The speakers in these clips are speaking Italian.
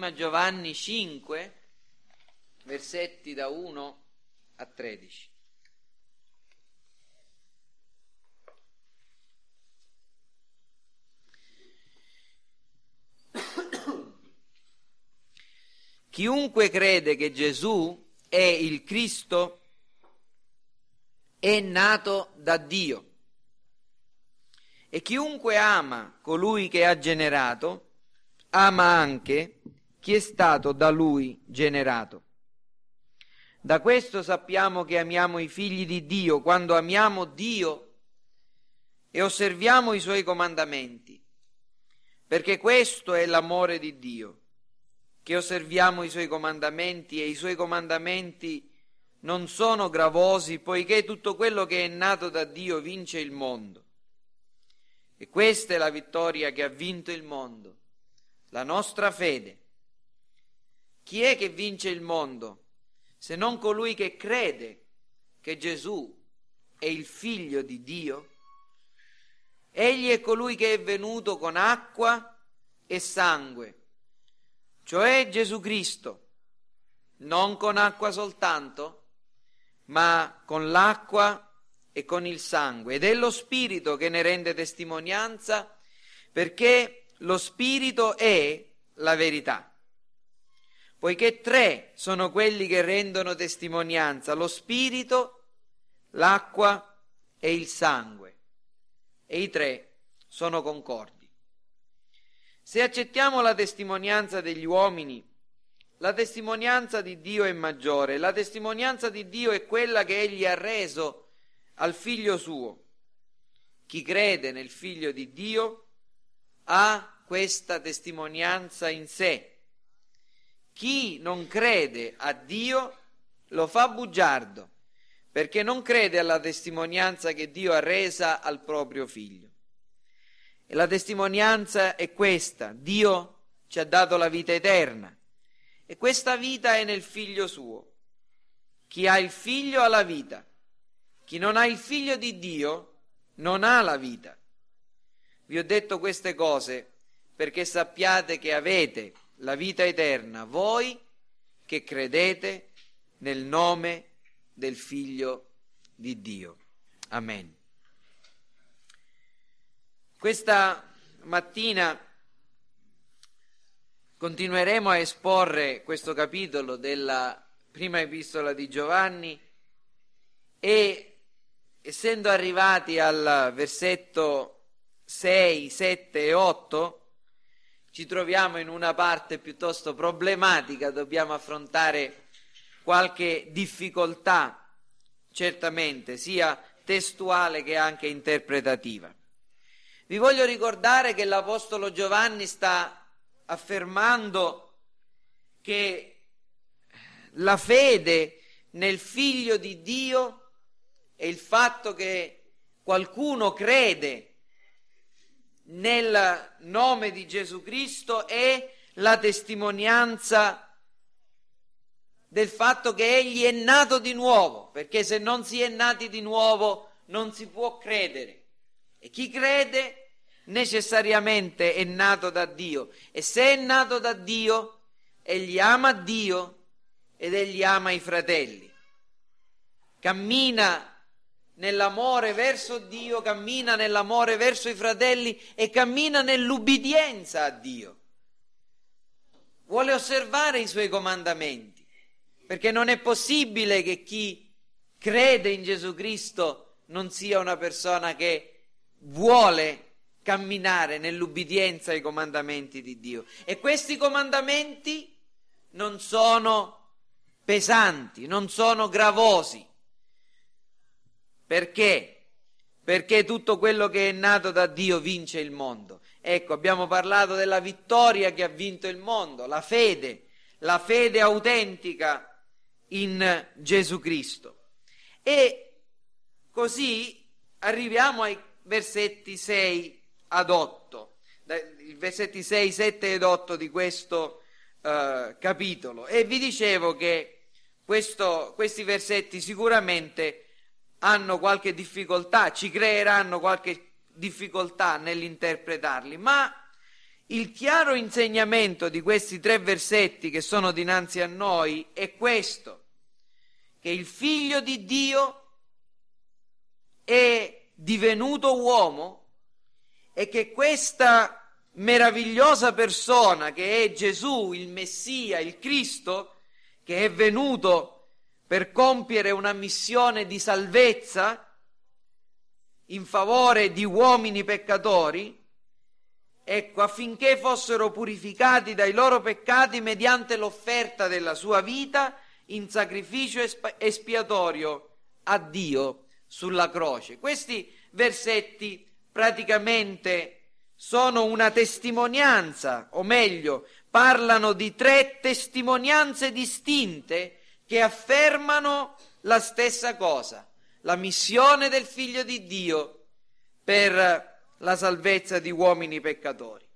prima Giovanni 5, versetti da 1 a 13. Chiunque crede che Gesù è il Cristo è nato da Dio. E chiunque ama colui che ha generato, ama anche chi è stato da lui generato. Da questo sappiamo che amiamo i figli di Dio quando amiamo Dio e osserviamo i suoi comandamenti, perché questo è l'amore di Dio che osserviamo i suoi comandamenti e i suoi comandamenti non sono gravosi, poiché tutto quello che è nato da Dio vince il mondo. E questa è la vittoria che ha vinto il mondo, la nostra fede. Chi è che vince il mondo? Se non colui che crede che Gesù è il figlio di Dio? Egli è colui che è venuto con acqua e sangue cioè Gesù Cristo, non con acqua soltanto, ma con l'acqua e con il sangue. Ed è lo Spirito che ne rende testimonianza, perché lo Spirito è la verità. Poiché tre sono quelli che rendono testimonianza, lo Spirito, l'acqua e il sangue. E i tre sono concordi. Se accettiamo la testimonianza degli uomini, la testimonianza di Dio è maggiore, la testimonianza di Dio è quella che Egli ha reso al figlio suo. Chi crede nel figlio di Dio ha questa testimonianza in sé. Chi non crede a Dio lo fa bugiardo, perché non crede alla testimonianza che Dio ha resa al proprio figlio. E la testimonianza è questa, Dio ci ha dato la vita eterna e questa vita è nel figlio suo. Chi ha il figlio ha la vita, chi non ha il figlio di Dio non ha la vita. Vi ho detto queste cose perché sappiate che avete la vita eterna, voi che credete nel nome del figlio di Dio. Amen. Questa mattina continueremo a esporre questo capitolo della prima epistola di Giovanni e essendo arrivati al versetto 6, 7 e 8 ci troviamo in una parte piuttosto problematica, dobbiamo affrontare qualche difficoltà, certamente, sia testuale che anche interpretativa. Vi voglio ricordare che l'Apostolo Giovanni sta affermando che la fede nel Figlio di Dio e il fatto che qualcuno crede nel nome di Gesù Cristo è la testimonianza del fatto che egli è nato di nuovo, perché se non si è nati di nuovo non si può credere. E chi crede necessariamente è nato da Dio e se è nato da Dio, egli ama Dio ed egli ama i fratelli. Cammina nell'amore verso Dio, cammina nell'amore verso i fratelli e cammina nell'ubbidienza a Dio. Vuole osservare i suoi comandamenti, perché non è possibile che chi crede in Gesù Cristo non sia una persona che vuole camminare nell'ubbidienza ai comandamenti di Dio. E questi comandamenti non sono pesanti, non sono gravosi. Perché? Perché tutto quello che è nato da Dio vince il mondo. Ecco, abbiamo parlato della vittoria che ha vinto il mondo, la fede, la fede autentica in Gesù Cristo. E così arriviamo ai versetti 6 ad 8, i versetti 6, 7 ed 8 di questo uh, capitolo. E vi dicevo che questo, questi versetti sicuramente hanno qualche difficoltà, ci creeranno qualche difficoltà nell'interpretarli, ma il chiaro insegnamento di questi tre versetti che sono dinanzi a noi è questo, che il figlio di Dio è divenuto uomo e che questa meravigliosa persona che è Gesù, il Messia, il Cristo, che è venuto per compiere una missione di salvezza in favore di uomini peccatori, ecco, affinché fossero purificati dai loro peccati mediante l'offerta della sua vita in sacrificio espiatorio a Dio sulla croce. Questi versetti praticamente sono una testimonianza, o meglio, parlano di tre testimonianze distinte che affermano la stessa cosa, la missione del Figlio di Dio per la salvezza di uomini peccatori.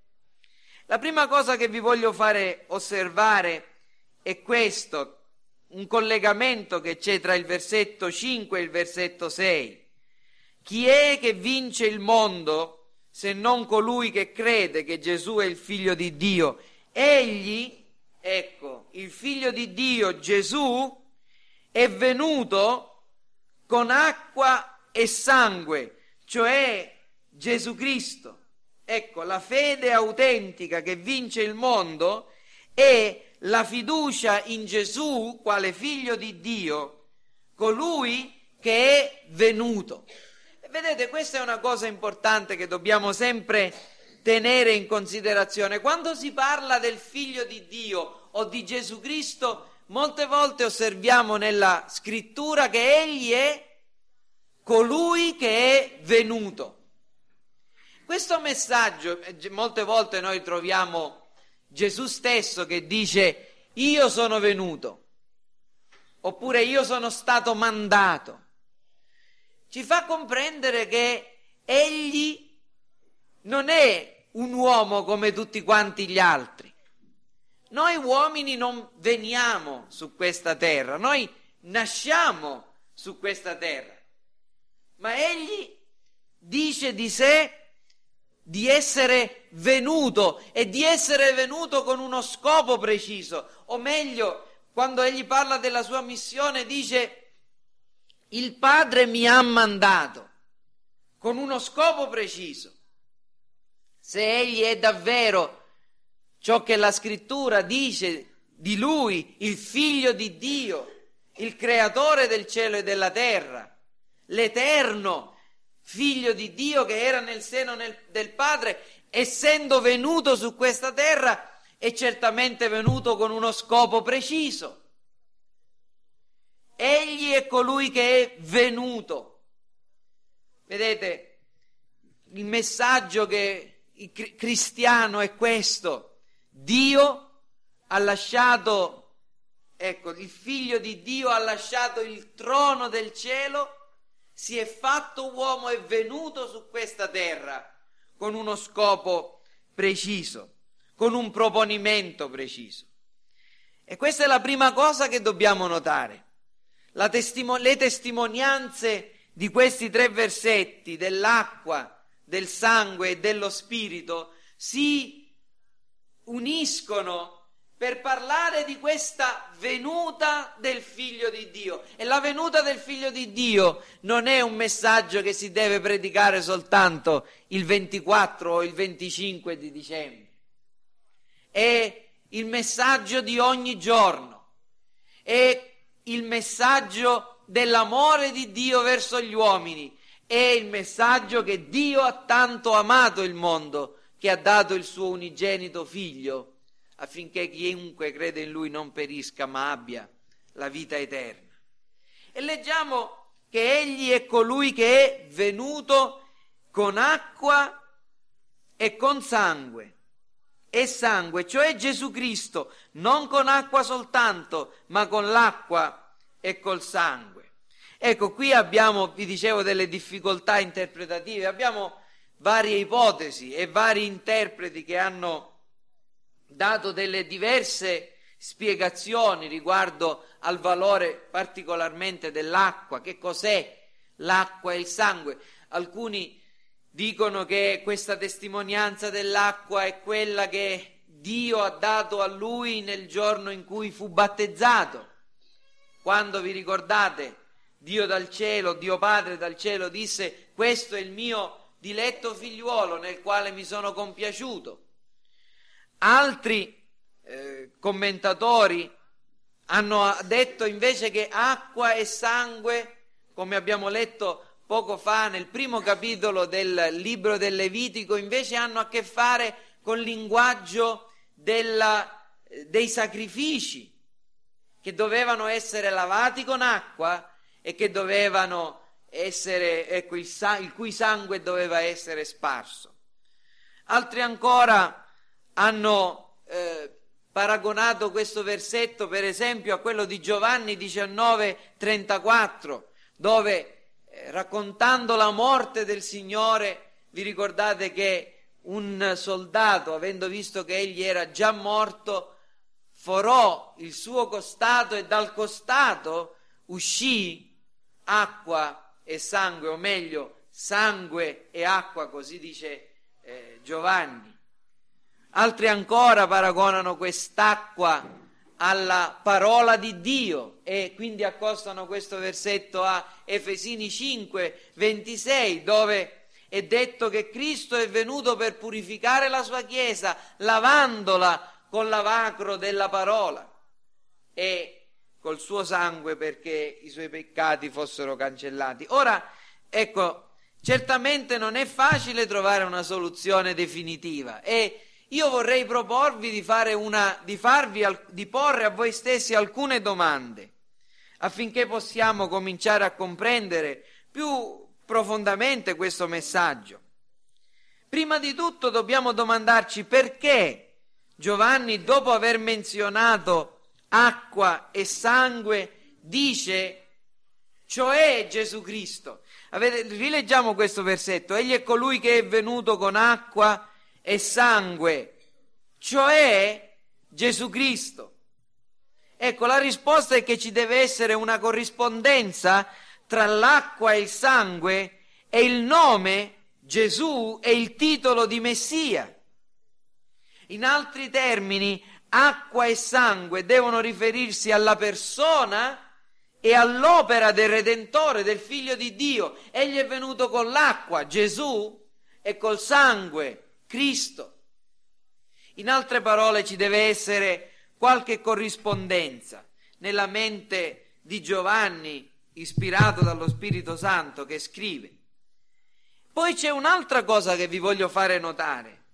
La prima cosa che vi voglio fare osservare è questo, un collegamento che c'è tra il versetto 5 e il versetto 6. Chi è che vince il mondo se non colui che crede che Gesù è il figlio di Dio? Egli, ecco, il figlio di Dio, Gesù, è venuto con acqua e sangue, cioè Gesù Cristo. Ecco, la fede autentica che vince il mondo è la fiducia in Gesù quale figlio di Dio, colui che è venuto. E vedete, questa è una cosa importante che dobbiamo sempre tenere in considerazione. Quando si parla del figlio di Dio o di Gesù Cristo, molte volte osserviamo nella scrittura che egli è colui che è venuto. Questo messaggio, eh, molte volte noi troviamo Gesù stesso che dice io sono venuto, oppure io sono stato mandato. Ci fa comprendere che egli non è un uomo come tutti quanti gli altri. Noi uomini non veniamo su questa terra, noi nasciamo su questa terra, ma egli dice di sé di essere venuto e di essere venuto con uno scopo preciso, o meglio, quando egli parla della sua missione dice il Padre mi ha mandato con uno scopo preciso. Se egli è davvero ciò che la scrittura dice di lui, il figlio di Dio, il creatore del cielo e della terra, l'eterno, figlio di Dio che era nel seno nel, del Padre, essendo venuto su questa terra, è certamente venuto con uno scopo preciso. Egli è colui che è venuto. Vedete, il messaggio che cristiano è questo. Dio ha lasciato, ecco, il figlio di Dio ha lasciato il trono del cielo si è fatto uomo e venuto su questa terra con uno scopo preciso, con un proponimento preciso. E questa è la prima cosa che dobbiamo notare. Testimo- le testimonianze di questi tre versetti dell'acqua, del sangue e dello spirito si uniscono per parlare di questa venuta del figlio di Dio. E la venuta del figlio di Dio non è un messaggio che si deve predicare soltanto il 24 o il 25 di dicembre. È il messaggio di ogni giorno. È il messaggio dell'amore di Dio verso gli uomini. È il messaggio che Dio ha tanto amato il mondo che ha dato il suo unigenito figlio affinché chiunque crede in lui non perisca ma abbia la vita eterna. E leggiamo che egli è colui che è venuto con acqua e con sangue. E sangue, cioè Gesù Cristo, non con acqua soltanto, ma con l'acqua e col sangue. Ecco, qui abbiamo, vi dicevo, delle difficoltà interpretative, abbiamo varie ipotesi e vari interpreti che hanno dato delle diverse spiegazioni riguardo al valore particolarmente dell'acqua, che cos'è l'acqua e il sangue. Alcuni dicono che questa testimonianza dell'acqua è quella che Dio ha dato a lui nel giorno in cui fu battezzato. Quando vi ricordate, Dio dal cielo, Dio Padre dal cielo disse questo è il mio diletto figliuolo nel quale mi sono compiaciuto. Altri eh, commentatori hanno detto invece che acqua e sangue, come abbiamo letto poco fa nel primo capitolo del libro del Levitico, invece hanno a che fare col linguaggio della, dei sacrifici che dovevano essere lavati con acqua e che dovevano essere, ecco, il, il cui sangue doveva essere sparso. Altri ancora hanno eh, paragonato questo versetto, per esempio, a quello di Giovanni 19, 34, dove eh, raccontando la morte del Signore, vi ricordate che un soldato, avendo visto che egli era già morto, forò il suo costato e dal costato uscì acqua e sangue, o meglio, sangue e acqua, così dice eh, Giovanni. Altri ancora paragonano quest'acqua alla parola di Dio e quindi accostano questo versetto a Efesini 5, 26, dove è detto che Cristo è venuto per purificare la sua Chiesa, lavandola con lavacro della parola e col suo sangue perché i suoi peccati fossero cancellati. Ora, ecco, certamente non è facile trovare una soluzione definitiva e io vorrei proporvi di, una, di, farvi, di porre a voi stessi alcune domande affinché possiamo cominciare a comprendere più profondamente questo messaggio. Prima di tutto dobbiamo domandarci perché Giovanni, dopo aver menzionato acqua e sangue, dice, cioè Gesù Cristo. Avete, rileggiamo questo versetto. Egli è colui che è venuto con acqua e sangue, cioè Gesù Cristo. Ecco, la risposta è che ci deve essere una corrispondenza tra l'acqua e il sangue e il nome Gesù e il titolo di Messia. In altri termini, acqua e sangue devono riferirsi alla persona e all'opera del Redentore, del Figlio di Dio. Egli è venuto con l'acqua, Gesù, e col sangue, Cristo. In altre parole ci deve essere qualche corrispondenza nella mente di Giovanni, ispirato dallo Spirito Santo, che scrive. Poi c'è un'altra cosa che vi voglio fare notare,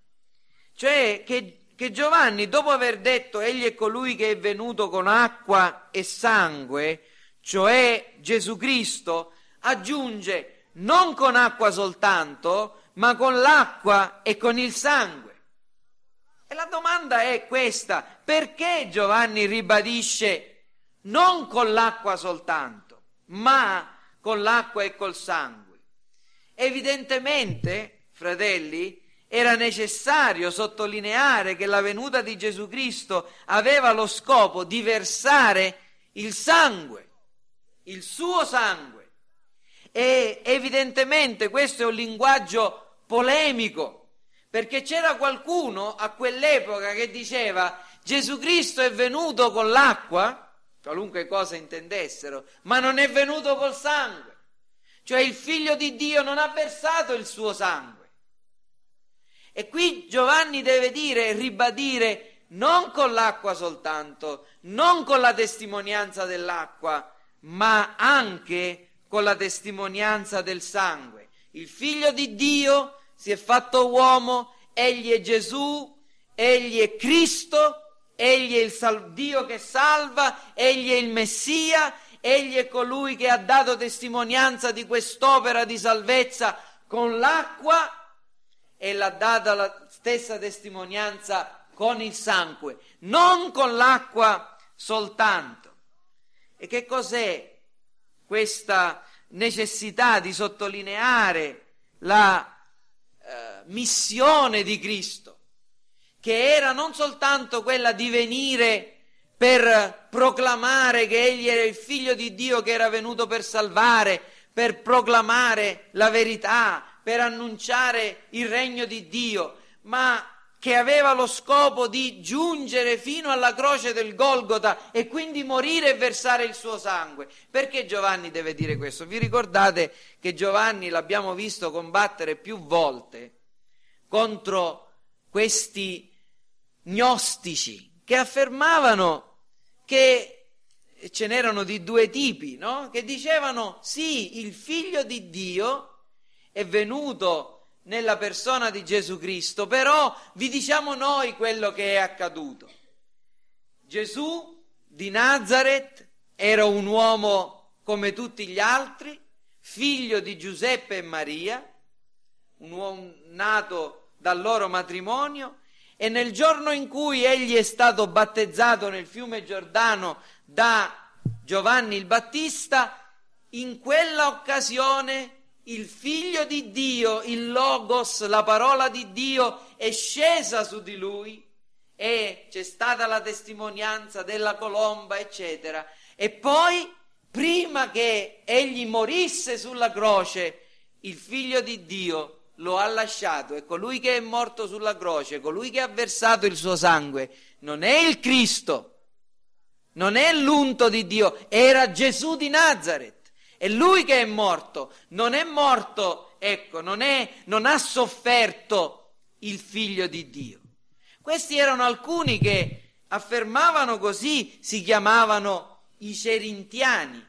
cioè che che Giovanni, dopo aver detto egli è colui che è venuto con acqua e sangue, cioè Gesù Cristo, aggiunge non con acqua soltanto, ma con l'acqua e con il sangue. E la domanda è questa, perché Giovanni ribadisce non con l'acqua soltanto, ma con l'acqua e col sangue? Evidentemente, fratelli, era necessario sottolineare che la venuta di Gesù Cristo aveva lo scopo di versare il sangue, il suo sangue. E evidentemente questo è un linguaggio polemico, perché c'era qualcuno a quell'epoca che diceva Gesù Cristo è venuto con l'acqua, qualunque cosa intendessero, ma non è venuto col sangue. Cioè il figlio di Dio non ha versato il suo sangue. E qui Giovanni deve dire e ribadire non con l'acqua soltanto, non con la testimonianza dell'acqua, ma anche con la testimonianza del sangue. Il figlio di Dio si è fatto uomo, egli è Gesù, egli è Cristo, egli è il sal- Dio che salva, egli è il Messia, egli è colui che ha dato testimonianza di quest'opera di salvezza con l'acqua e l'ha data la stessa testimonianza con il sangue, non con l'acqua soltanto. E che cos'è questa necessità di sottolineare la eh, missione di Cristo, che era non soltanto quella di venire per proclamare che egli era il figlio di Dio che era venuto per salvare, per proclamare la verità, per annunciare il regno di Dio, ma che aveva lo scopo di giungere fino alla croce del Golgota e quindi morire e versare il suo sangue. Perché Giovanni deve dire questo? Vi ricordate che Giovanni l'abbiamo visto combattere più volte contro questi gnostici che affermavano che ce n'erano di due tipi, no? Che dicevano sì, il figlio di Dio è venuto nella persona di Gesù Cristo, però vi diciamo noi quello che è accaduto. Gesù di Nazareth era un uomo come tutti gli altri, figlio di Giuseppe e Maria, un uomo nato dal loro matrimonio, e nel giorno in cui egli è stato battezzato nel fiume Giordano da Giovanni il Battista, in quella occasione il figlio di Dio, il Logos, la parola di Dio è scesa su di lui e c'è stata la testimonianza della colomba, eccetera. E poi, prima che egli morisse sulla croce, il figlio di Dio lo ha lasciato e colui che è morto sulla croce, colui che ha versato il suo sangue, non è il Cristo, non è l'unto di Dio, era Gesù di Nazareth. È lui che è morto, non è morto, ecco, non, è, non ha sofferto il figlio di Dio. Questi erano alcuni che affermavano così, si chiamavano i Cerintiani.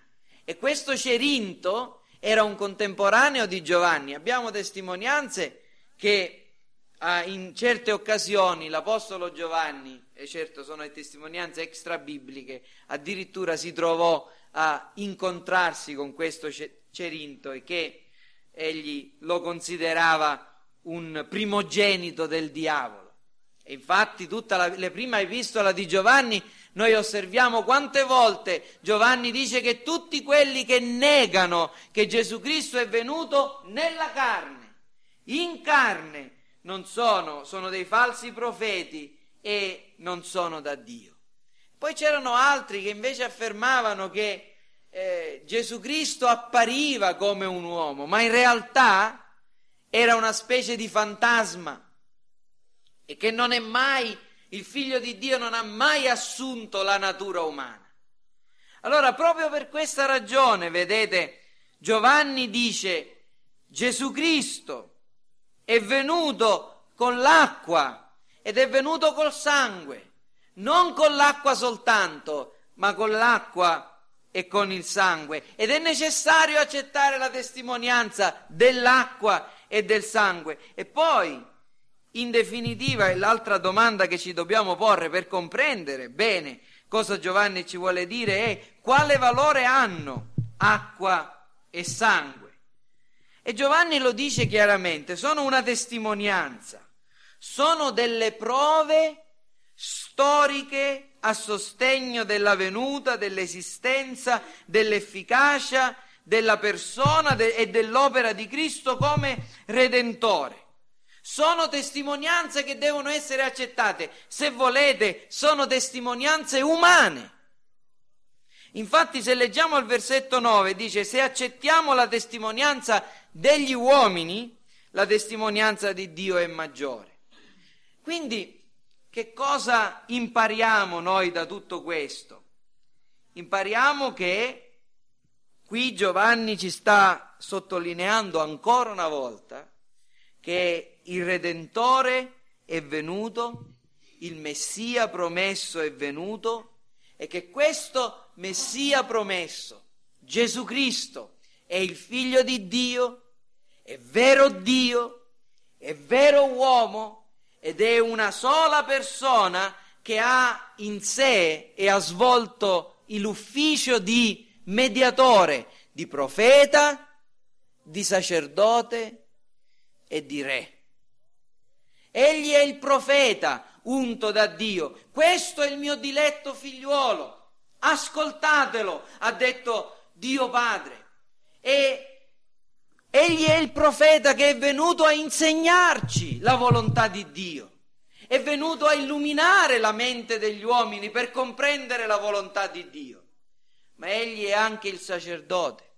E questo Cerinto era un contemporaneo di Giovanni. Abbiamo testimonianze che ah, in certe occasioni l'Apostolo Giovanni, e certo sono testimonianze extra bibliche, addirittura si trovò a incontrarsi con questo Cerinto e che egli lo considerava un primogenito del diavolo. E infatti tutta la, la prima epistola di Giovanni noi osserviamo quante volte Giovanni dice che tutti quelli che negano che Gesù Cristo è venuto nella carne, in carne, non sono, sono dei falsi profeti e non sono da Dio. Poi c'erano altri che invece affermavano che eh, Gesù Cristo appariva come un uomo, ma in realtà era una specie di fantasma e che non è mai, il figlio di Dio non ha mai assunto la natura umana. Allora, proprio per questa ragione, vedete, Giovanni dice, Gesù Cristo è venuto con l'acqua ed è venuto col sangue non con l'acqua soltanto, ma con l'acqua e con il sangue. Ed è necessario accettare la testimonianza dell'acqua e del sangue. E poi, in definitiva, l'altra domanda che ci dobbiamo porre per comprendere bene cosa Giovanni ci vuole dire è quale valore hanno acqua e sangue. E Giovanni lo dice chiaramente, sono una testimonianza, sono delle prove storiche a sostegno della venuta, dell'esistenza, dell'efficacia della persona e dell'opera di Cristo come redentore. Sono testimonianze che devono essere accettate. Se volete, sono testimonianze umane. Infatti, se leggiamo il versetto 9, dice: Se accettiamo la testimonianza degli uomini, la testimonianza di Dio è maggiore. Quindi che cosa impariamo noi da tutto questo? Impariamo che qui Giovanni ci sta sottolineando ancora una volta che il Redentore è venuto, il Messia promesso è venuto e che questo Messia promesso, Gesù Cristo, è il figlio di Dio, è vero Dio, è vero uomo ed è una sola persona che ha in sé e ha svolto l'ufficio di mediatore, di profeta, di sacerdote e di re. Egli è il profeta unto da Dio. Questo è il mio diletto figliuolo. Ascoltatelo, ha detto Dio Padre. E Egli è il profeta che è venuto a insegnarci la volontà di Dio, è venuto a illuminare la mente degli uomini per comprendere la volontà di Dio. Ma egli è anche il sacerdote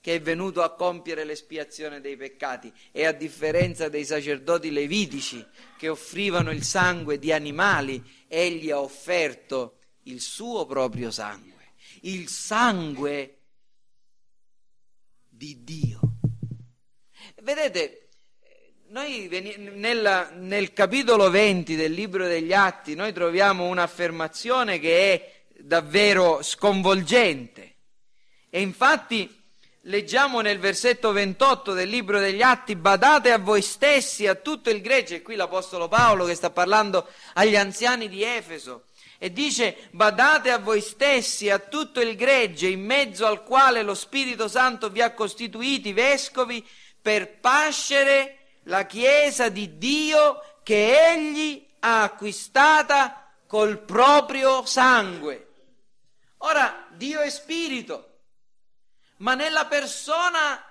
che è venuto a compiere l'espiazione dei peccati e a differenza dei sacerdoti levitici che offrivano il sangue di animali, egli ha offerto il suo proprio sangue, il sangue di Dio. Vedete, noi nel, nel capitolo 20 del libro degli Atti noi troviamo un'affermazione che è davvero sconvolgente. E infatti leggiamo nel versetto 28 del libro degli Atti, badate a voi stessi, a tutto il gregge, e qui l'Apostolo Paolo che sta parlando agli anziani di Efeso, e dice, badate a voi stessi, a tutto il gregge, in mezzo al quale lo Spirito Santo vi ha costituiti vescovi, per pascere la Chiesa di Dio che Egli ha acquistata col proprio sangue. Ora, Dio è Spirito ma nella persona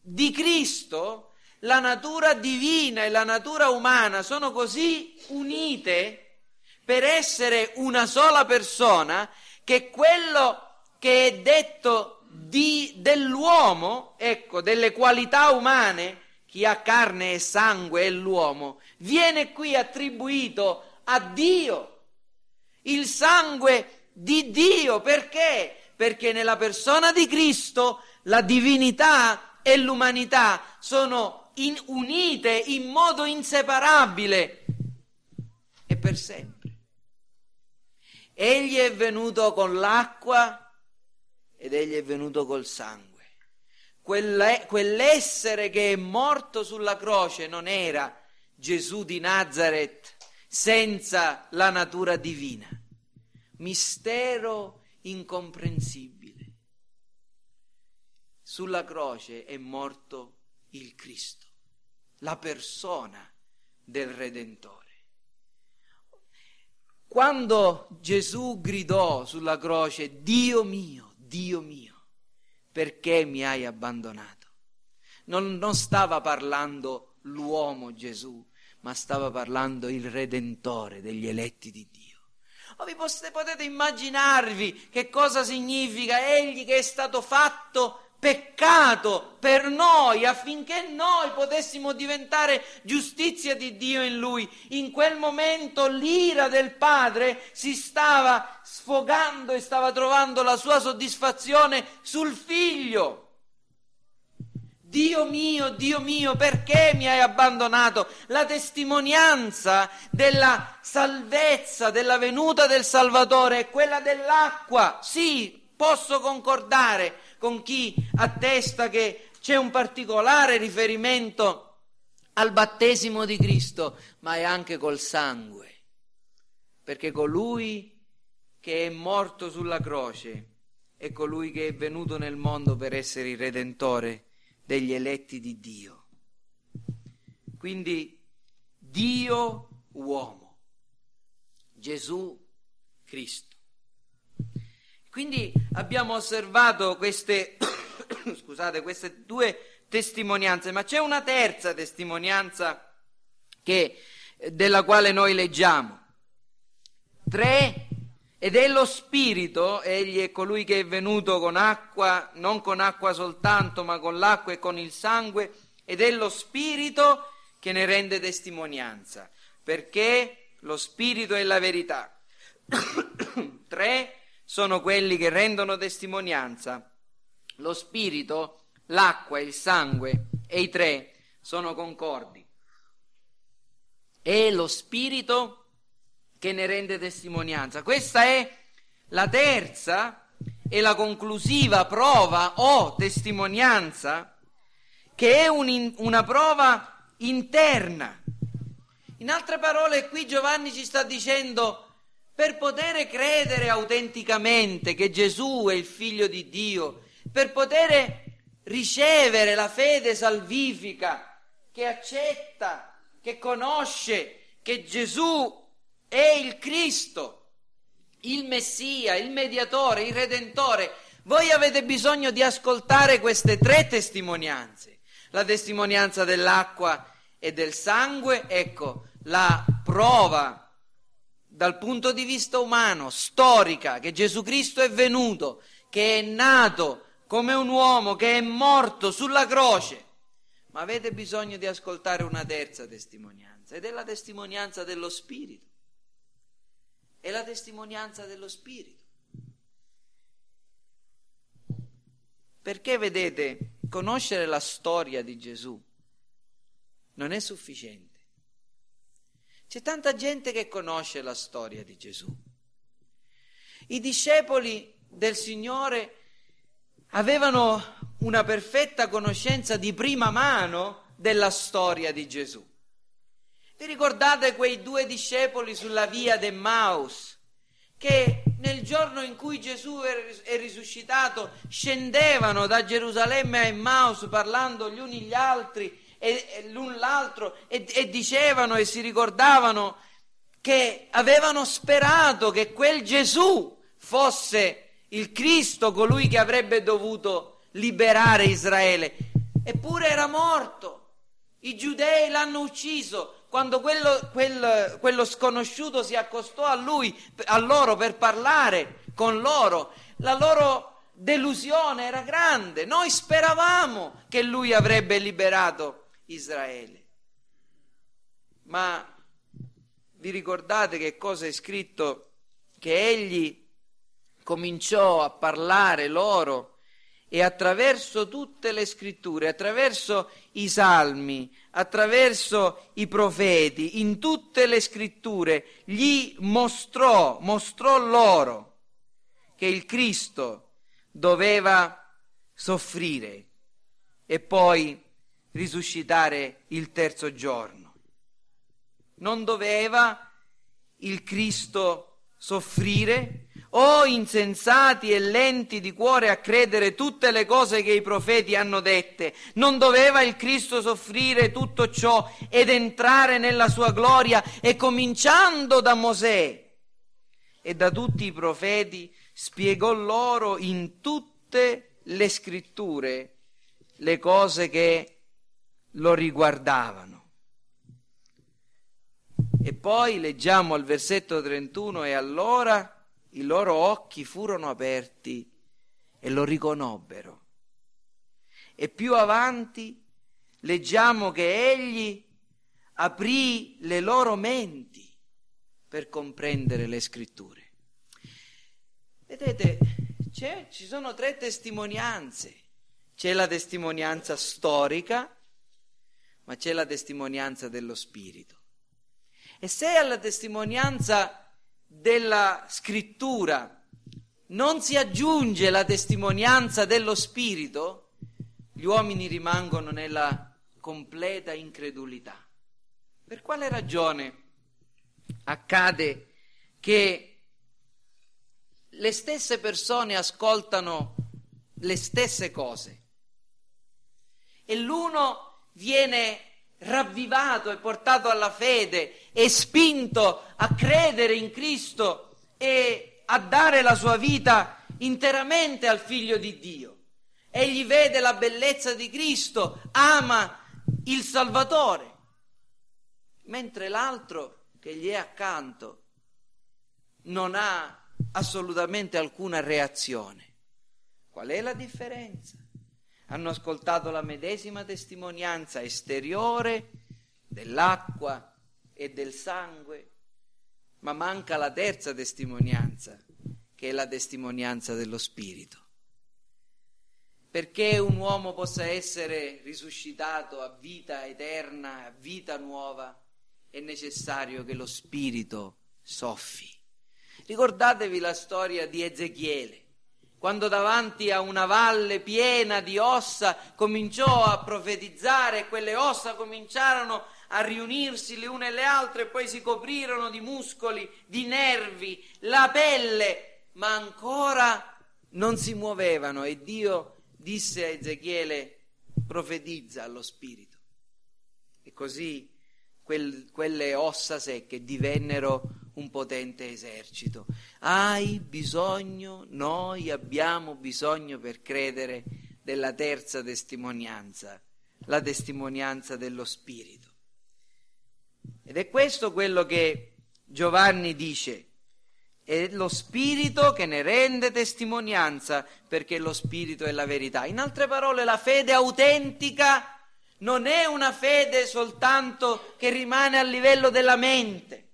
di Cristo la natura divina e la natura umana sono così unite per essere una sola persona che quello che è detto di, dell'uomo, ecco, delle qualità umane, chi ha carne e sangue è l'uomo, viene qui attribuito a Dio. Il sangue di Dio, perché? perché nella persona di Cristo la divinità e l'umanità sono in, unite in modo inseparabile e per sempre. Egli è venuto con l'acqua ed egli è venuto col sangue. Quelle, quell'essere che è morto sulla croce non era Gesù di Nazareth senza la natura divina. Mistero incomprensibile. Sulla croce è morto il Cristo, la persona del Redentore. Quando Gesù gridò sulla croce, Dio mio, Dio mio, perché mi hai abbandonato? Non, non stava parlando l'uomo Gesù, ma stava parlando il Redentore degli eletti di Dio. O vi potete immaginarvi che cosa significa egli che è stato fatto peccato per noi affinché noi potessimo diventare giustizia di Dio in lui. In quel momento l'ira del Padre si stava sfogando e stava trovando la sua soddisfazione sul figlio. Dio mio, Dio mio, perché mi hai abbandonato? La testimonianza della salvezza, della venuta del Salvatore è quella dell'acqua. Sì, posso concordare con chi attesta che c'è un particolare riferimento al battesimo di Cristo, ma è anche col sangue. Perché colui che è morto sulla croce è colui che è venuto nel mondo per essere il Redentore degli eletti di Dio. Quindi Dio uomo, Gesù Cristo. Quindi abbiamo osservato queste, scusate, queste due testimonianze, ma c'è una terza testimonianza che, della quale noi leggiamo. Tre ed è lo Spirito, egli è colui che è venuto con acqua, non con acqua soltanto, ma con l'acqua e con il sangue, ed è lo Spirito che ne rende testimonianza, perché lo Spirito è la verità. Tre sono quelli che rendono testimonianza. Lo Spirito, l'acqua, il sangue e i tre sono concordi. È lo Spirito che ne rende testimonianza. Questa è la terza e la conclusiva prova o testimonianza che è un, una prova interna. In altre parole, qui Giovanni ci sta dicendo, per poter credere autenticamente che Gesù è il figlio di Dio, per poter ricevere la fede salvifica che accetta, che conosce che Gesù è il Cristo, il Messia, il mediatore, il Redentore. Voi avete bisogno di ascoltare queste tre testimonianze. La testimonianza dell'acqua e del sangue, ecco, la prova dal punto di vista umano, storica, che Gesù Cristo è venuto, che è nato come un uomo che è morto sulla croce. Ma avete bisogno di ascoltare una terza testimonianza ed è la testimonianza dello Spirito. È la testimonianza dello Spirito. Perché vedete, conoscere la storia di Gesù non è sufficiente. C'è tanta gente che conosce la storia di Gesù. I discepoli del Signore avevano una perfetta conoscenza di prima mano della storia di Gesù. Vi ricordate quei due discepoli sulla via d'Emmaus che nel giorno in cui Gesù è risuscitato scendevano da Gerusalemme a Emmaus parlando gli uni gli altri e, l'un l'altro e, e dicevano e si ricordavano che avevano sperato che quel Gesù fosse il Cristo, colui che avrebbe dovuto liberare Israele. Eppure era morto. I giudei l'hanno ucciso quando quello, quel, quello sconosciuto si accostò a lui, a loro per parlare con loro. La loro delusione era grande. Noi speravamo che lui avrebbe liberato Israele. Ma vi ricordate che cosa è scritto? Che egli cominciò a parlare loro e attraverso tutte le scritture, attraverso i salmi, attraverso i profeti, in tutte le scritture, gli mostrò, mostrò loro che il Cristo doveva soffrire e poi risuscitare il terzo giorno. Non doveva il Cristo soffrire? O oh, insensati e lenti di cuore a credere tutte le cose che i profeti hanno dette, non doveva il Cristo soffrire tutto ciò ed entrare nella sua gloria e cominciando da Mosè e da tutti i profeti spiegò loro in tutte le scritture le cose che lo riguardavano. E poi leggiamo al versetto 31 e allora i loro occhi furono aperti e lo riconobbero. E più avanti leggiamo che egli aprì le loro menti per comprendere le scritture. Vedete, ci sono tre testimonianze. C'è la testimonianza storica, ma c'è la testimonianza dello Spirito. E se alla testimonianza della scrittura non si aggiunge la testimonianza dello Spirito, gli uomini rimangono nella completa incredulità. Per quale ragione accade che le stesse persone ascoltano le stesse cose e l'uno viene ravvivato e portato alla fede e spinto a credere in Cristo e a dare la sua vita interamente al figlio di Dio. Egli vede la bellezza di Cristo, ama il Salvatore, mentre l'altro che gli è accanto non ha assolutamente alcuna reazione. Qual è la differenza? Hanno ascoltato la medesima testimonianza esteriore dell'acqua e del sangue, ma manca la terza testimonianza, che è la testimonianza dello Spirito. Perché un uomo possa essere risuscitato a vita eterna, a vita nuova, è necessario che lo Spirito soffi. Ricordatevi la storia di Ezechiele quando davanti a una valle piena di ossa cominciò a profetizzare quelle ossa cominciarono a riunirsi le une e le altre e poi si coprirono di muscoli, di nervi, la pelle, ma ancora non si muovevano e Dio disse a Ezechiele profetizza allo spirito. E così quel, quelle ossa secche divennero un potente esercito. Hai bisogno, noi abbiamo bisogno per credere della terza testimonianza, la testimonianza dello Spirito. Ed è questo quello che Giovanni dice. è lo Spirito che ne rende testimonianza perché lo Spirito è la verità. In altre parole, la fede autentica non è una fede soltanto che rimane a livello della mente,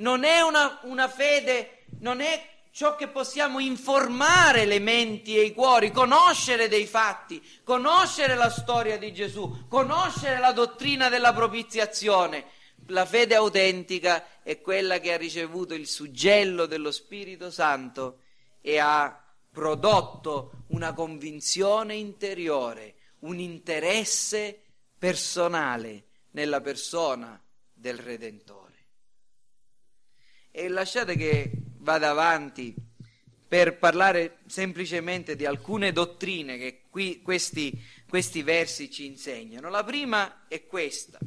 non è una, una fede, non è ciò che possiamo informare le menti e i cuori, conoscere dei fatti, conoscere la storia di Gesù, conoscere la dottrina della propiziazione. La fede autentica è quella che ha ricevuto il suggello dello Spirito Santo e ha prodotto una convinzione interiore, un interesse personale nella persona del Redentore. E lasciate che vada avanti per parlare semplicemente di alcune dottrine che qui questi, questi versi ci insegnano. La prima è questa.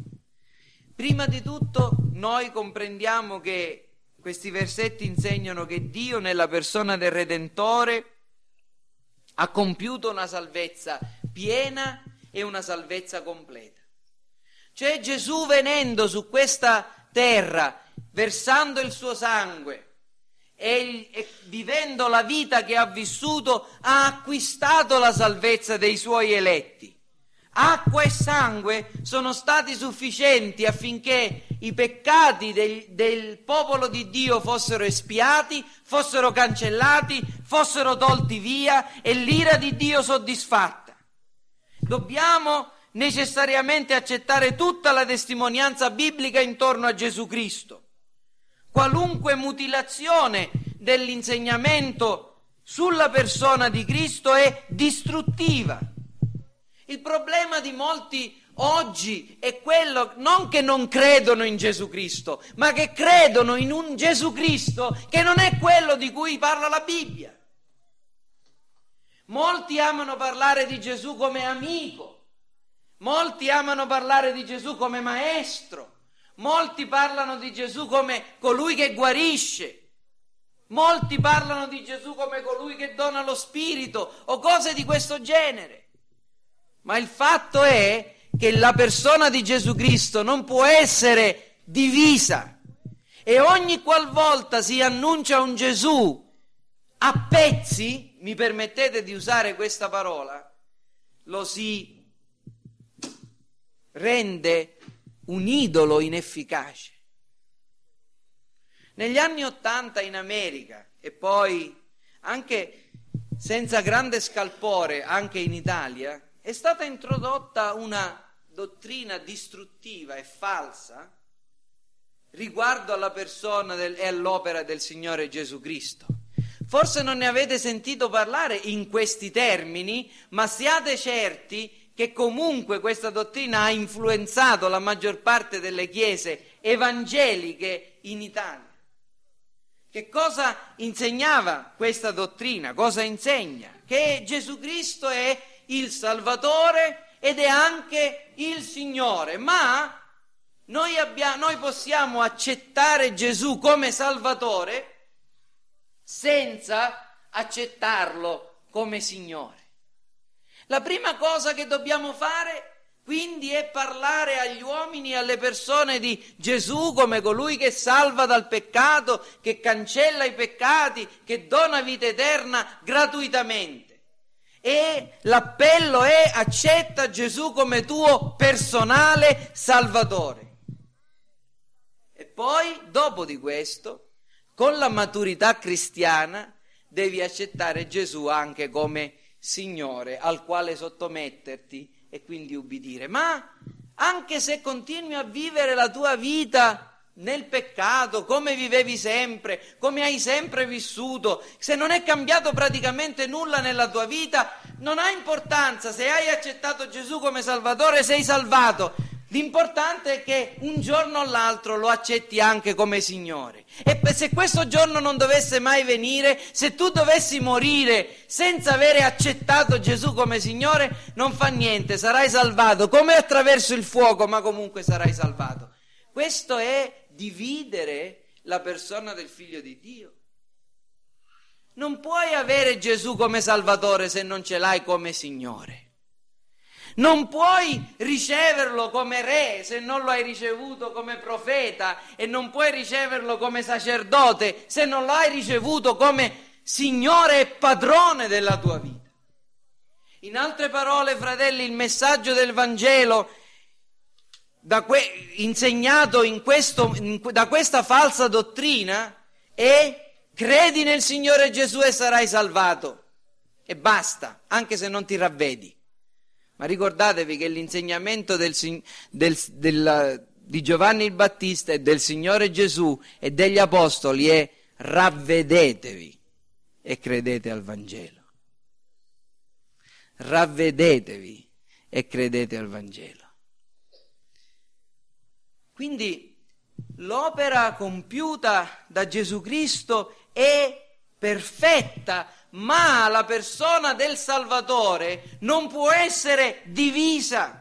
Prima di tutto noi comprendiamo che questi versetti insegnano che Dio nella persona del Redentore ha compiuto una salvezza piena e una salvezza completa. Cioè Gesù venendo su questa terra, versando il suo sangue, e, e, vivendo la vita che ha vissuto ha acquistato la salvezza dei suoi eletti. Acqua e sangue sono stati sufficienti affinché i peccati del, del popolo di Dio fossero espiati, fossero cancellati, fossero tolti via e l'ira di Dio soddisfatta. Dobbiamo necessariamente accettare tutta la testimonianza biblica intorno a Gesù Cristo. Qualunque mutilazione dell'insegnamento sulla persona di Cristo è distruttiva. Il problema di molti oggi è quello non che non credono in Gesù Cristo, ma che credono in un Gesù Cristo che non è quello di cui parla la Bibbia. Molti amano parlare di Gesù come amico, molti amano parlare di Gesù come maestro, Molti parlano di Gesù come colui che guarisce. Molti parlano di Gesù come colui che dona lo spirito o cose di questo genere. Ma il fatto è che la persona di Gesù Cristo non può essere divisa. E ogni qualvolta si annuncia un Gesù a pezzi, mi permettete di usare questa parola, lo si rende un idolo inefficace. Negli anni Ottanta in America e poi anche senza grande scalpore anche in Italia è stata introdotta una dottrina distruttiva e falsa riguardo alla persona del, e all'opera del Signore Gesù Cristo. Forse non ne avete sentito parlare in questi termini, ma siate certi che comunque questa dottrina ha influenzato la maggior parte delle chiese evangeliche in Italia. Che cosa insegnava questa dottrina? Cosa insegna? Che Gesù Cristo è il Salvatore ed è anche il Signore, ma noi, abbiamo, noi possiamo accettare Gesù come Salvatore senza accettarlo come Signore. La prima cosa che dobbiamo fare quindi è parlare agli uomini e alle persone di Gesù come colui che salva dal peccato, che cancella i peccati, che dona vita eterna gratuitamente. E l'appello è accetta Gesù come tuo personale Salvatore. E poi, dopo di questo, con la maturità cristiana, devi accettare Gesù anche come Signore al quale sottometterti e quindi ubbidire. Ma anche se continui a vivere la tua vita nel peccato, come vivevi sempre, come hai sempre vissuto, se non è cambiato praticamente nulla nella tua vita, non ha importanza, se hai accettato Gesù come Salvatore sei salvato. L'importante è che un giorno o l'altro lo accetti anche come Signore. E se questo giorno non dovesse mai venire, se tu dovessi morire senza avere accettato Gesù come Signore, non fa niente, sarai salvato, come attraverso il fuoco, ma comunque sarai salvato. Questo è dividere la persona del figlio di Dio. Non puoi avere Gesù come Salvatore se non ce l'hai come Signore. Non puoi riceverlo come re se non lo hai ricevuto come profeta e non puoi riceverlo come sacerdote se non lo hai ricevuto come Signore e padrone della tua vita. In altre parole, fratelli, il messaggio del Vangelo que- insegnato in questo, in, da questa falsa dottrina è credi nel Signore Gesù e sarai salvato. E basta, anche se non ti ravvedi. Ma ricordatevi che l'insegnamento del, del, del, di Giovanni il Battista e del Signore Gesù e degli Apostoli è ravvedetevi e credete al Vangelo. Ravvedetevi e credete al Vangelo. Quindi l'opera compiuta da Gesù Cristo è perfetta, ma la persona del Salvatore non può essere divisa.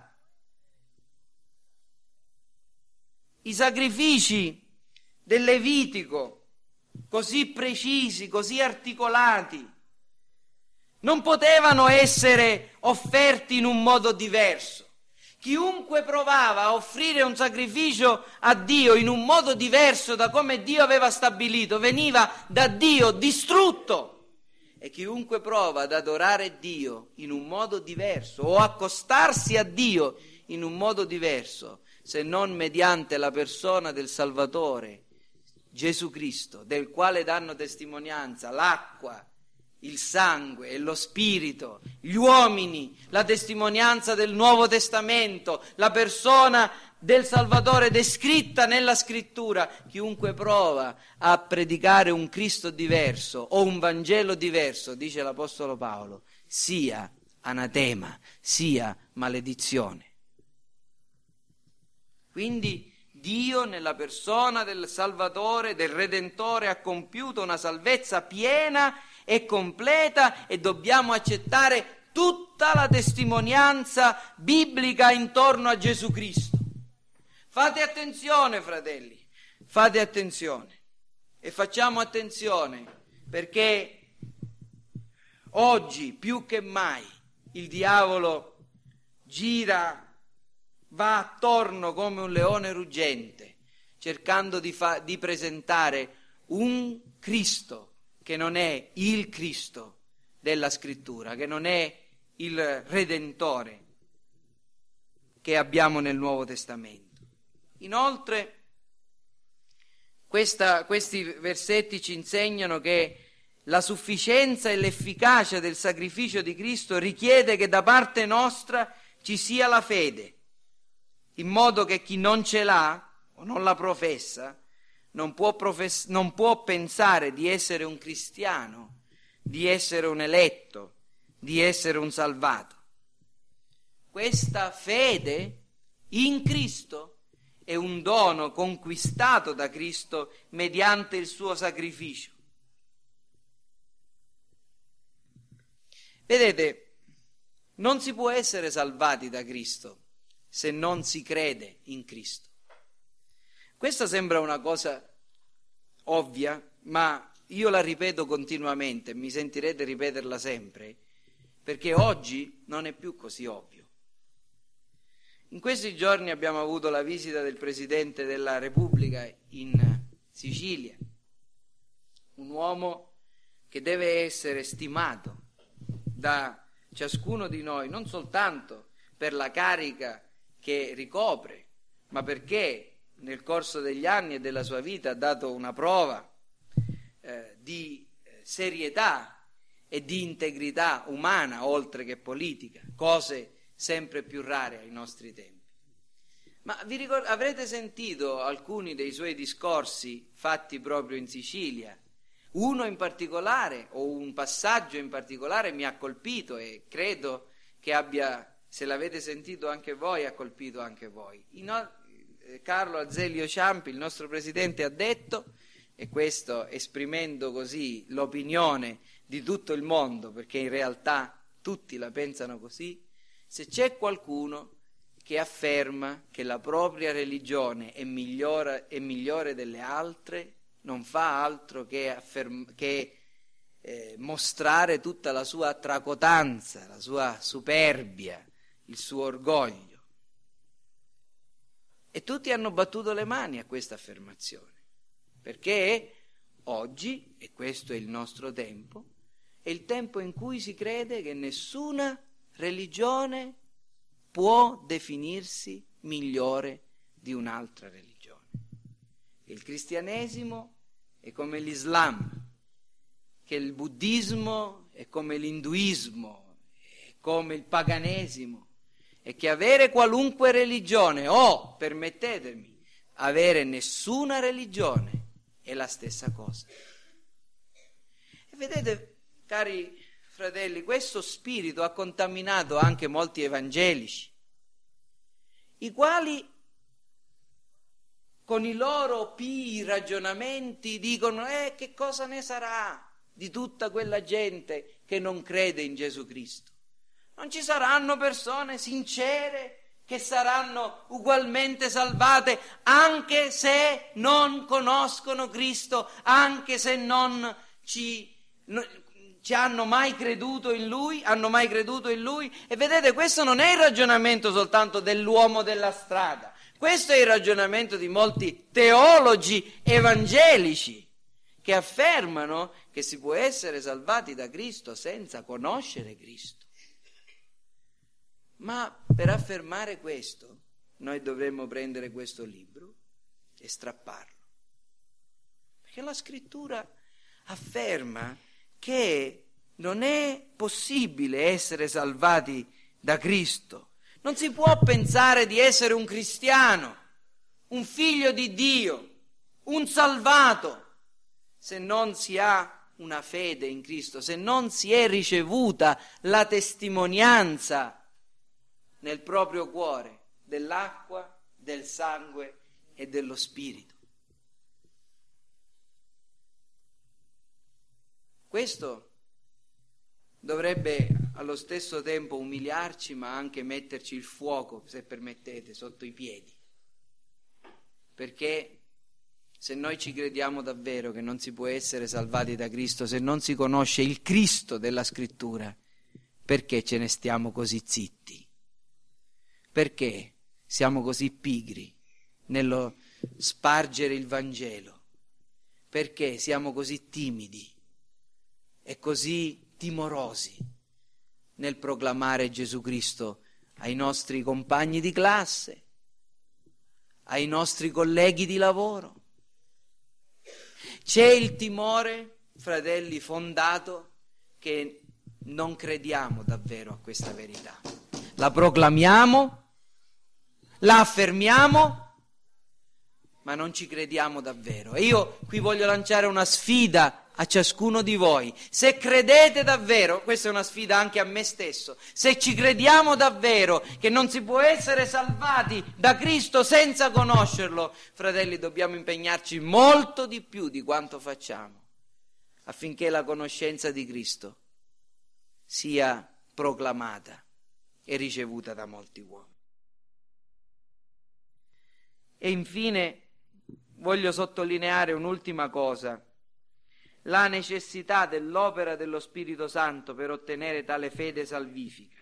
I sacrifici del Levitico, così precisi, così articolati, non potevano essere offerti in un modo diverso. Chiunque provava a offrire un sacrificio a Dio in un modo diverso da come Dio aveva stabilito, veniva da Dio distrutto. E chiunque prova ad adorare Dio in un modo diverso o accostarsi a Dio in un modo diverso, se non mediante la persona del Salvatore, Gesù Cristo, del quale danno testimonianza l'acqua, il sangue e lo spirito, gli uomini, la testimonianza del Nuovo Testamento, la persona del Salvatore descritta nella scrittura, chiunque prova a predicare un Cristo diverso o un Vangelo diverso, dice l'Apostolo Paolo, sia anatema, sia maledizione. Quindi Dio nella persona del Salvatore, del Redentore, ha compiuto una salvezza piena è completa e dobbiamo accettare tutta la testimonianza biblica intorno a Gesù Cristo. Fate attenzione, fratelli, fate attenzione e facciamo attenzione perché oggi più che mai il diavolo gira, va attorno come un leone ruggente, cercando di, fa- di presentare un Cristo che non è il Cristo della scrittura, che non è il Redentore che abbiamo nel Nuovo Testamento. Inoltre, questa, questi versetti ci insegnano che la sufficienza e l'efficacia del sacrificio di Cristo richiede che da parte nostra ci sia la fede, in modo che chi non ce l'ha o non la professa non può, profess- non può pensare di essere un cristiano, di essere un eletto, di essere un salvato. Questa fede in Cristo è un dono conquistato da Cristo mediante il suo sacrificio. Vedete, non si può essere salvati da Cristo se non si crede in Cristo. Questa sembra una cosa ovvia, ma io la ripeto continuamente, mi sentirete ripeterla sempre, perché oggi non è più così ovvio. In questi giorni abbiamo avuto la visita del Presidente della Repubblica in Sicilia, un uomo che deve essere stimato da ciascuno di noi, non soltanto per la carica che ricopre, ma perché nel corso degli anni e della sua vita ha dato una prova eh, di eh, serietà e di integrità umana oltre che politica, cose sempre più rare ai nostri tempi. Ma ricord- avrete sentito alcuni dei suoi discorsi fatti proprio in Sicilia? Uno in particolare, o un passaggio in particolare, mi ha colpito e credo che abbia, se l'avete sentito anche voi, ha colpito anche voi. In, eh, Carlo Azeglio Ciampi, il nostro presidente, ha detto, e questo esprimendo così l'opinione di tutto il mondo, perché in realtà tutti la pensano così, se c'è qualcuno che afferma che la propria religione è migliore, è migliore delle altre, non fa altro che, afferm- che eh, mostrare tutta la sua tracotanza, la sua superbia, il suo orgoglio. E tutti hanno battuto le mani a questa affermazione, perché oggi, e questo è il nostro tempo, è il tempo in cui si crede che nessuna religione può definirsi migliore di un'altra religione. Il cristianesimo è come l'Islam, che il buddismo è come l'induismo, è come il paganesimo, e che avere qualunque religione o, permettetemi, avere nessuna religione è la stessa cosa. E vedete, cari fratelli, questo spirito ha contaminato anche molti evangelici, i quali con i loro pii ragionamenti dicono, eh, che cosa ne sarà di tutta quella gente che non crede in Gesù Cristo? Non ci saranno persone sincere che saranno ugualmente salvate anche se non conoscono Cristo, anche se non ci, ci hanno mai creduto in Lui, hanno mai creduto in Lui. E vedete, questo non è il ragionamento soltanto dell'uomo della strada, questo è il ragionamento di molti teologi evangelici che affermano che si può essere salvati da Cristo senza conoscere Cristo. Ma per affermare questo, noi dovremmo prendere questo libro e strapparlo. Perché la scrittura afferma che non è possibile essere salvati da Cristo. Non si può pensare di essere un cristiano, un figlio di Dio, un salvato, se non si ha una fede in Cristo, se non si è ricevuta la testimonianza nel proprio cuore dell'acqua, del sangue e dello spirito. Questo dovrebbe allo stesso tempo umiliarci, ma anche metterci il fuoco, se permettete, sotto i piedi. Perché se noi ci crediamo davvero che non si può essere salvati da Cristo, se non si conosce il Cristo della scrittura, perché ce ne stiamo così zitti? Perché siamo così pigri nello spargere il Vangelo? Perché siamo così timidi e così timorosi nel proclamare Gesù Cristo ai nostri compagni di classe, ai nostri colleghi di lavoro? C'è il timore, fratelli, fondato che non crediamo davvero a questa verità. La proclamiamo la affermiamo, ma non ci crediamo davvero. E io qui voglio lanciare una sfida a ciascuno di voi. Se credete davvero, questa è una sfida anche a me stesso, se ci crediamo davvero che non si può essere salvati da Cristo senza conoscerlo, fratelli, dobbiamo impegnarci molto di più di quanto facciamo affinché la conoscenza di Cristo sia proclamata e ricevuta da molti uomini. E infine voglio sottolineare un'ultima cosa, la necessità dell'opera dello Spirito Santo per ottenere tale fede salvifica.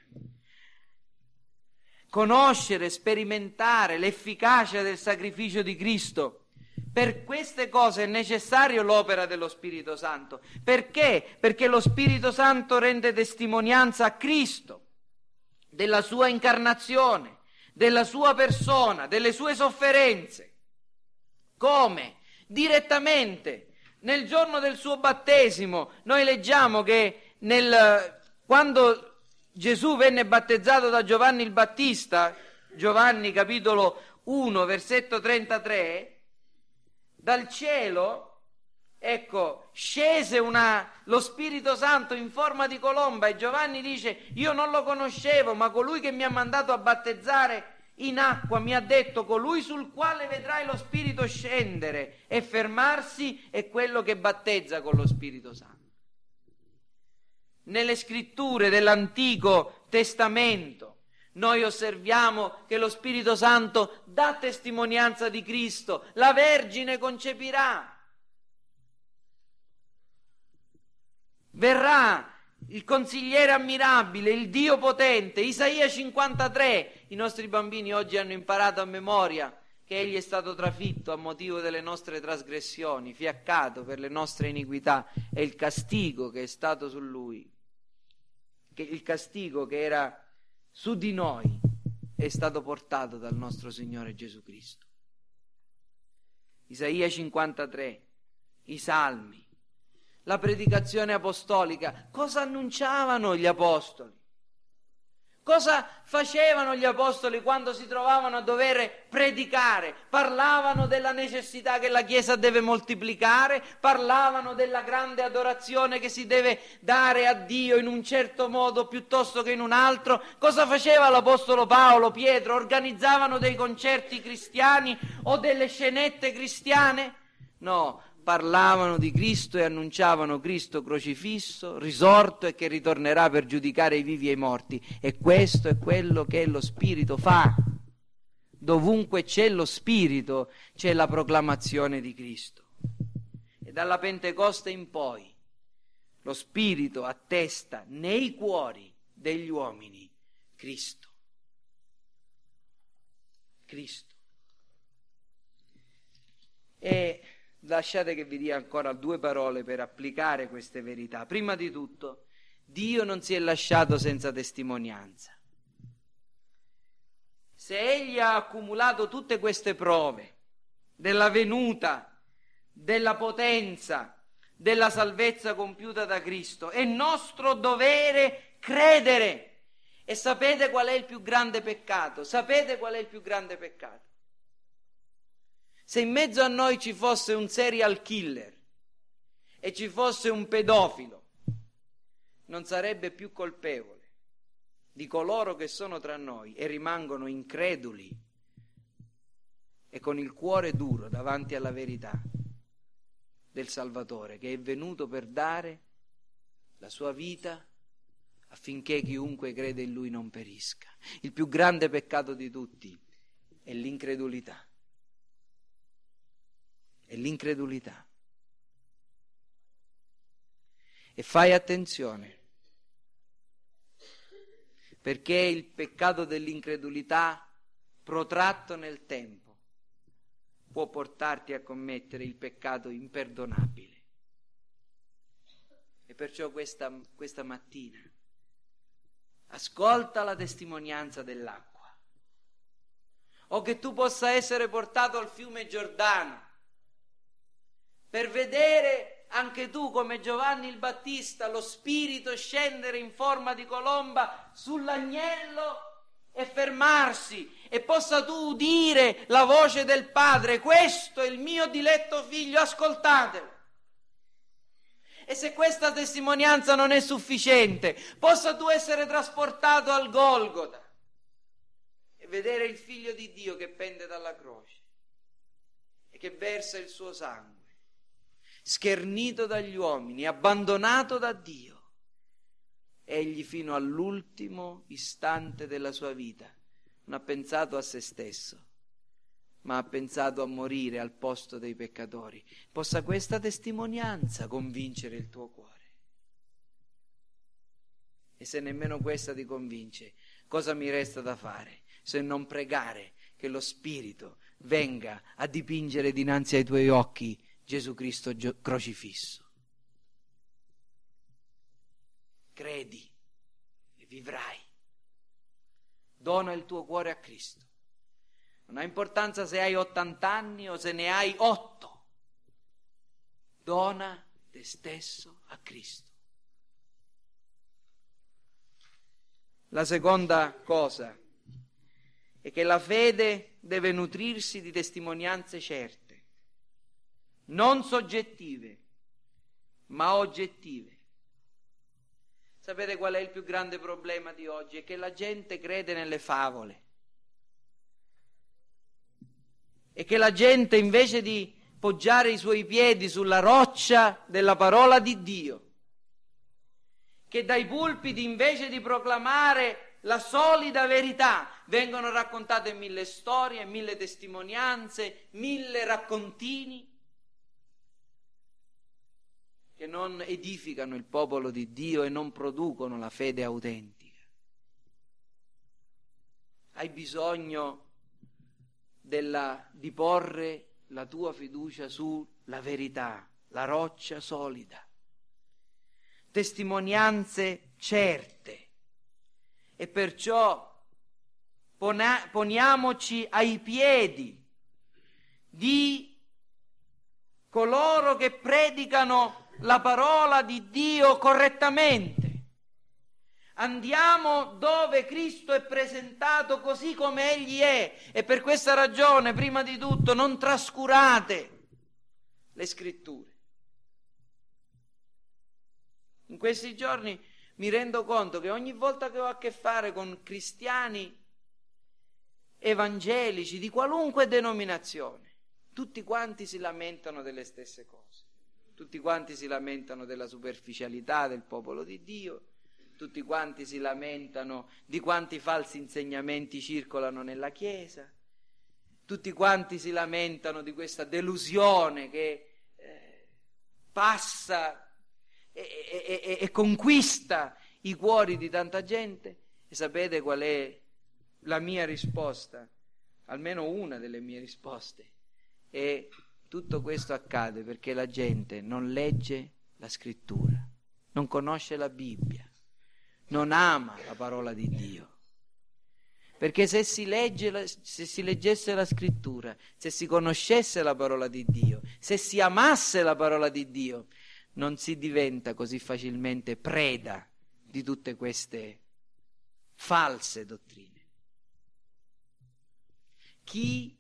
Conoscere, sperimentare l'efficacia del sacrificio di Cristo. Per queste cose è necessario l'opera dello Spirito Santo. Perché? Perché lo Spirito Santo rende testimonianza a Cristo della sua incarnazione, della sua persona, delle sue sofferenze. Come? Direttamente. Nel giorno del suo battesimo noi leggiamo che nel, quando Gesù venne battezzato da Giovanni il Battista, Giovanni capitolo 1 versetto 33, dal cielo Ecco, scese una, lo Spirito Santo in forma di colomba e Giovanni dice, io non lo conoscevo, ma colui che mi ha mandato a battezzare in acqua mi ha detto, colui sul quale vedrai lo Spirito scendere e fermarsi è quello che battezza con lo Spirito Santo. Nelle scritture dell'Antico Testamento noi osserviamo che lo Spirito Santo dà testimonianza di Cristo, la Vergine concepirà verrà il consigliere ammirabile, il Dio potente, Isaia 53. I nostri bambini oggi hanno imparato a memoria che egli è stato trafitto a motivo delle nostre trasgressioni, fiaccato per le nostre iniquità e il castigo che è stato su lui, che il castigo che era su di noi è stato portato dal nostro Signore Gesù Cristo. Isaia 53, i salmi, la predicazione apostolica, cosa annunciavano gli apostoli? Cosa facevano gli apostoli quando si trovavano a dover predicare? Parlavano della necessità che la Chiesa deve moltiplicare, parlavano della grande adorazione che si deve dare a Dio in un certo modo piuttosto che in un altro. Cosa faceva l'Apostolo Paolo, Pietro? Organizzavano dei concerti cristiani o delle scenette cristiane? No, parlavano di Cristo e annunciavano Cristo crocifisso, risorto e che ritornerà per giudicare i vivi e i morti. E questo è quello che lo Spirito fa. Dovunque c'è lo Spirito c'è la proclamazione di Cristo. E dalla Pentecoste in poi lo Spirito attesta nei cuori degli uomini Cristo. Cristo. E lasciate che vi dia ancora due parole per applicare queste verità. Prima di tutto, Dio non si è lasciato senza testimonianza. Se Egli ha accumulato tutte queste prove della venuta, della potenza, della salvezza compiuta da Cristo, è nostro dovere credere. E sapete qual è il più grande peccato? Sapete qual è il più grande peccato? Se in mezzo a noi ci fosse un serial killer e ci fosse un pedofilo, non sarebbe più colpevole di coloro che sono tra noi e rimangono increduli e con il cuore duro davanti alla verità del Salvatore che è venuto per dare la sua vita affinché chiunque crede in lui non perisca. Il più grande peccato di tutti è l'incredulità è l'incredulità. E fai attenzione, perché il peccato dell'incredulità protratto nel tempo può portarti a commettere il peccato imperdonabile. E perciò questa, questa mattina ascolta la testimonianza dell'acqua, o che tu possa essere portato al fiume Giordano per vedere anche tu come Giovanni il Battista lo Spirito scendere in forma di colomba sull'agnello e fermarsi e possa tu udire la voce del Padre, questo è il mio diletto figlio, ascoltatelo. E se questa testimonianza non è sufficiente, possa tu essere trasportato al Golgota e vedere il figlio di Dio che pende dalla croce e che versa il suo sangue schernito dagli uomini, abbandonato da Dio. Egli fino all'ultimo istante della sua vita non ha pensato a se stesso, ma ha pensato a morire al posto dei peccatori. Possa questa testimonianza convincere il tuo cuore. E se nemmeno questa ti convince, cosa mi resta da fare se non pregare che lo Spirito venga a dipingere dinanzi ai tuoi occhi Gesù Cristo crocifisso. Credi e vivrai. Dona il tuo cuore a Cristo. Non ha importanza se hai 80 anni o se ne hai 8. Dona te stesso a Cristo. La seconda cosa è che la fede deve nutrirsi di testimonianze certe non soggettive, ma oggettive. Sapete qual è il più grande problema di oggi? È che la gente crede nelle favole. E che la gente invece di poggiare i suoi piedi sulla roccia della parola di Dio, che dai pulpiti invece di proclamare la solida verità vengono raccontate mille storie, mille testimonianze, mille raccontini che non edificano il popolo di Dio e non producono la fede autentica. Hai bisogno della, di porre la tua fiducia sulla verità, la roccia solida, testimonianze certe e perciò poniamoci ai piedi di coloro che predicano la parola di Dio correttamente. Andiamo dove Cristo è presentato così come Egli è e per questa ragione, prima di tutto, non trascurate le scritture. In questi giorni mi rendo conto che ogni volta che ho a che fare con cristiani evangelici di qualunque denominazione, tutti quanti si lamentano delle stesse cose, tutti quanti si lamentano della superficialità del popolo di Dio, tutti quanti si lamentano di quanti falsi insegnamenti circolano nella Chiesa, tutti quanti si lamentano di questa delusione che eh, passa e, e, e, e conquista i cuori di tanta gente. E sapete qual è la mia risposta? Almeno una delle mie risposte e tutto questo accade perché la gente non legge la scrittura, non conosce la Bibbia, non ama la parola di Dio. Perché se si, legge, se si leggesse la scrittura, se si conoscesse la parola di Dio, se si amasse la parola di Dio, non si diventa così facilmente preda di tutte queste false dottrine. Chi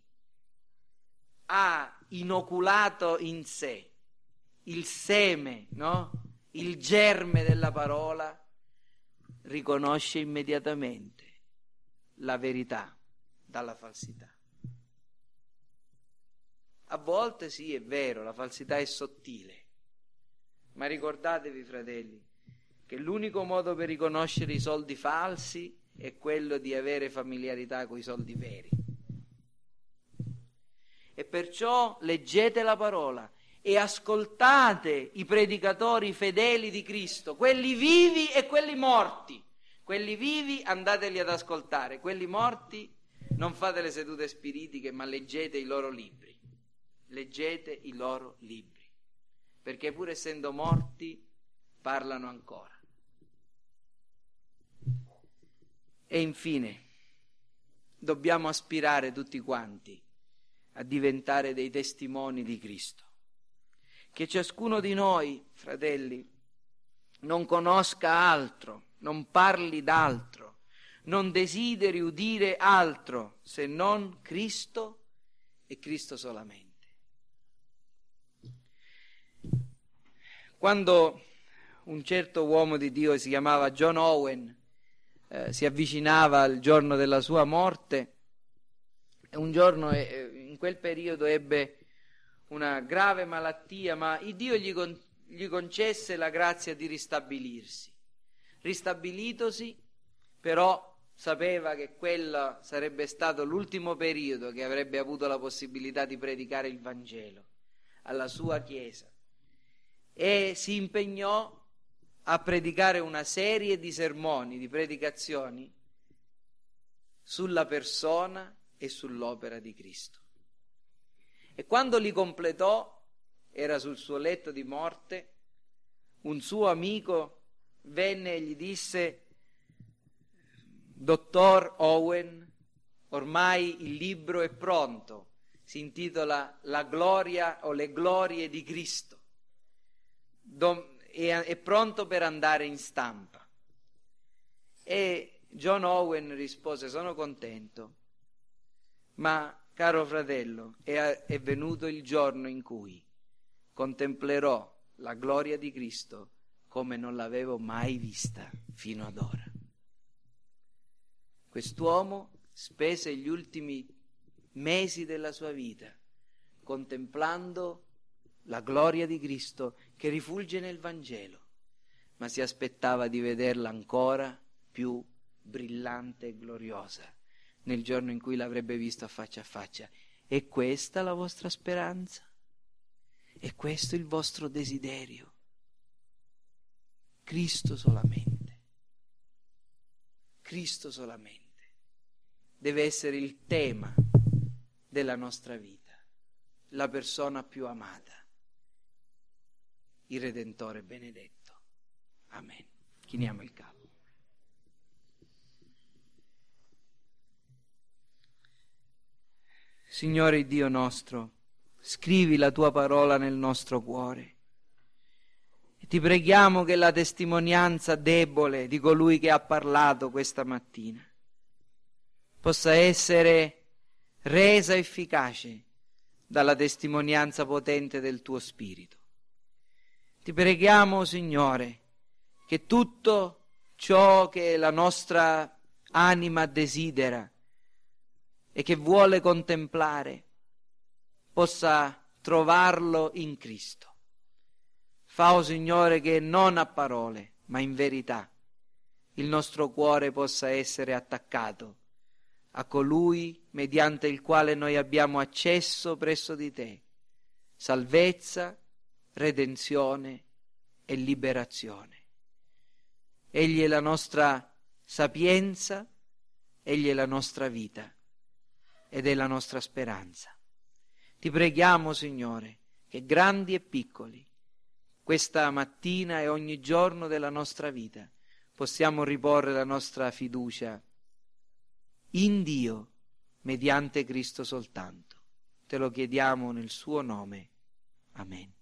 ha inoculato in sé il seme, no? il germe della parola, riconosce immediatamente la verità dalla falsità. A volte sì, è vero, la falsità è sottile, ma ricordatevi, fratelli, che l'unico modo per riconoscere i soldi falsi è quello di avere familiarità con i soldi veri e perciò leggete la parola e ascoltate i predicatori fedeli di Cristo, quelli vivi e quelli morti. Quelli vivi andateli ad ascoltare, quelli morti non fate le sedute spiritiche, ma leggete i loro libri. Leggete i loro libri, perché pur essendo morti parlano ancora. E infine, dobbiamo aspirare tutti quanti a diventare dei testimoni di Cristo. Che ciascuno di noi, fratelli, non conosca altro, non parli d'altro, non desideri udire altro se non Cristo e Cristo solamente. Quando un certo uomo di Dio si chiamava John Owen, eh, si avvicinava al giorno della sua morte, un giorno eh, quel periodo ebbe una grave malattia, ma Dio gli, con, gli concesse la grazia di ristabilirsi. Ristabilitosi, però sapeva che quello sarebbe stato l'ultimo periodo che avrebbe avuto la possibilità di predicare il Vangelo alla sua Chiesa e si impegnò a predicare una serie di sermoni, di predicazioni sulla persona e sull'opera di Cristo. E quando li completò, era sul suo letto di morte, un suo amico venne e gli disse, Dottor Owen, ormai il libro è pronto, si intitola La gloria o le glorie di Cristo, è pronto per andare in stampa. E John Owen rispose, sono contento, ma Caro fratello, è, venuto il giorno in cui contemplerò la gloria di Cristo come non l'avevo mai vista fino ad ora. Quest'uomo spese gli ultimi mesi della sua vita contemplando la gloria di Cristo che rifulge nel Vangelo, ma si aspettava di vederla ancora più brillante e gloriosa nel giorno in cui l'avrebbe visto faccia a faccia. È questa la vostra speranza? È questo il vostro desiderio? Cristo solamente. Cristo solamente deve essere il tema della nostra vita, la persona più amata, il Redentore benedetto. Amen. Chiniamo il capo. Signore Dio nostro, scrivi la tua parola nel nostro cuore. E ti preghiamo che la testimonianza debole di colui che ha parlato questa mattina possa essere resa efficace dalla testimonianza potente del tuo Spirito. Ti preghiamo, Signore, che tutto ciò che la nostra anima desidera, e che vuole contemplare possa trovarlo in Cristo. Fa, oh Signore, che non a parole, ma in verità, il nostro cuore possa essere attaccato a colui mediante il quale noi abbiamo accesso presso di te, salvezza, redenzione e liberazione. Egli è la nostra sapienza, egli è la nostra vita ed è la nostra speranza. Ti preghiamo, Signore, che grandi e piccoli, questa mattina e ogni giorno della nostra vita, possiamo riporre la nostra fiducia in Dio mediante Cristo soltanto. Te lo chiediamo nel suo nome. Amen.